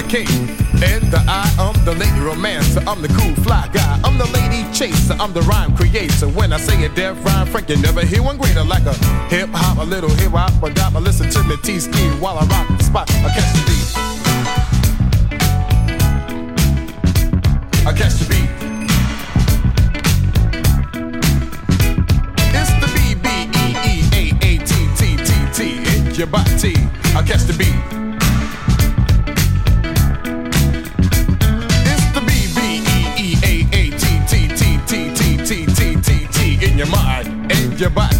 The S, the K, and the I. I'm the lady romancer. I'm the cool fly guy. I'm the lady chaser. I'm the rhyme creator. When I say a def rhyme, Frank, you never hear one greater. Like a hip hop, a little hip hop, but I listen to me T-ski while I rock the spot. I catch the beat. I catch the beat. It's the B B E E A A T T T T. It's your body. I catch the beat. Your body.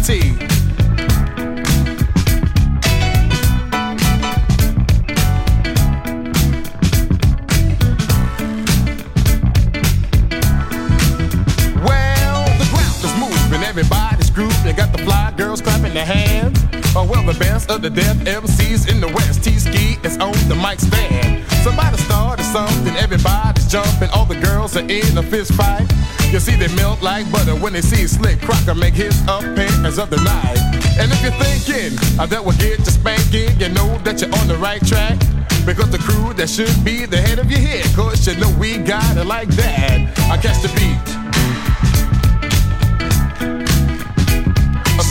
Well, the ground is moving, everybody's grooving. Got the fly girls clapping their hands. Oh, well, the best of the def MCs in the West. T-Ski is on the mic stand. Somebody started something, everybody's jumping. All the girls are in a fist fight. You see, they melt like butter when they see Slick Crocker make his appearance of the night. And if you're thinking uh, that will get you spanking, you know that you're on the right track. Because the crew that should be the head of your head, cause you know we got it like that. I catch the beat.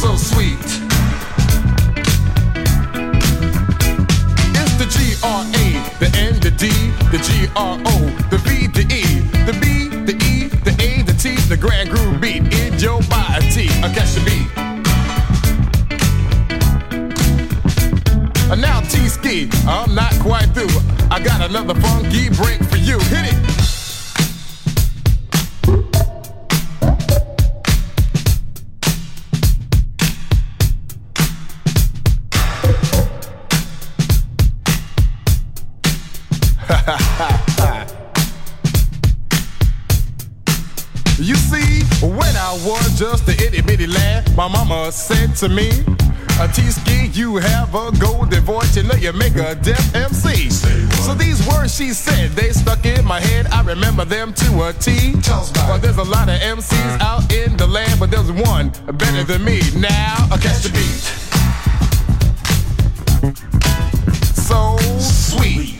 So sweet. It's the G-R-A, the N, the D, the G-R-O, the V, grand groove beat in your body. I catch the beat. And now T-Ski, I'm not quite through. I got another funky break for you. Hit it. Was just a itty bitty lad, my mama said to me, a T-ski, you have a golden voice, you know you make a def MC. So these words she said, they stuck in my head, I remember them to a T. Well, there's a lot of MCs out in the land, but there's one better than me. Now, I catch the beat. So sweet.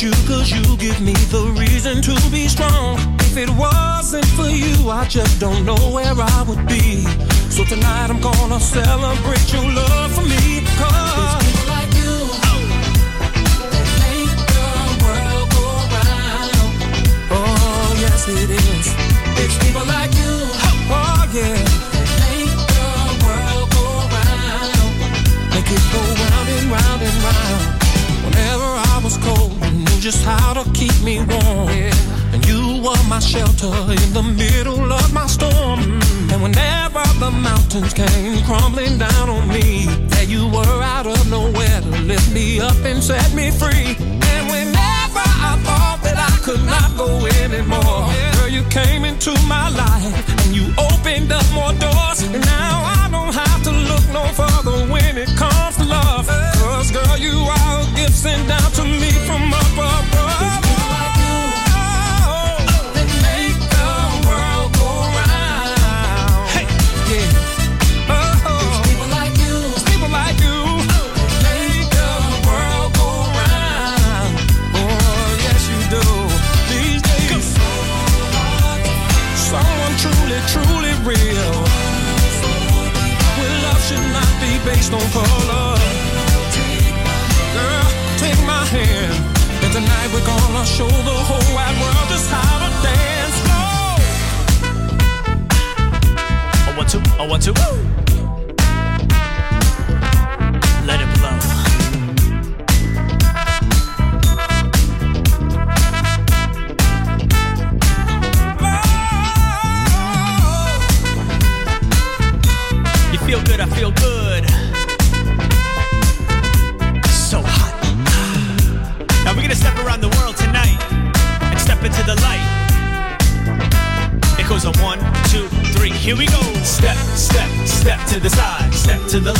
At you cause you give me the reason to be strong. If it wasn't for you, I just don't know where I would be. So tonight I'm gonna celebrate your love for me. Cause people like you that make the world go round. Oh, yes, it is. It's people like you. Oh, yeah. That make the world go round. Make it go round and round and round. Whenever I was cold, just how to keep me warm. And you were my shelter in the middle of my storm. And whenever the mountains came crumbling down on me, there you were out of nowhere to lift me up and set me free. And whenever I thought that I could not go anymore, girl, you came into my life and you opened up more doors. And now I don't have to look no further when it comes to love. Cause girl, you are a gift sent down to me from up above. Oh, that make the world go round. Hey, yeah. Oh, people like you. People like you. That make the world go round. Oh, yes, you do. These days, someone truly, truly real. When love should not be based on color. Tonight we're gonna show the whole wide world just how to dance slow. Oh, one, two, oh, one, two. Let to the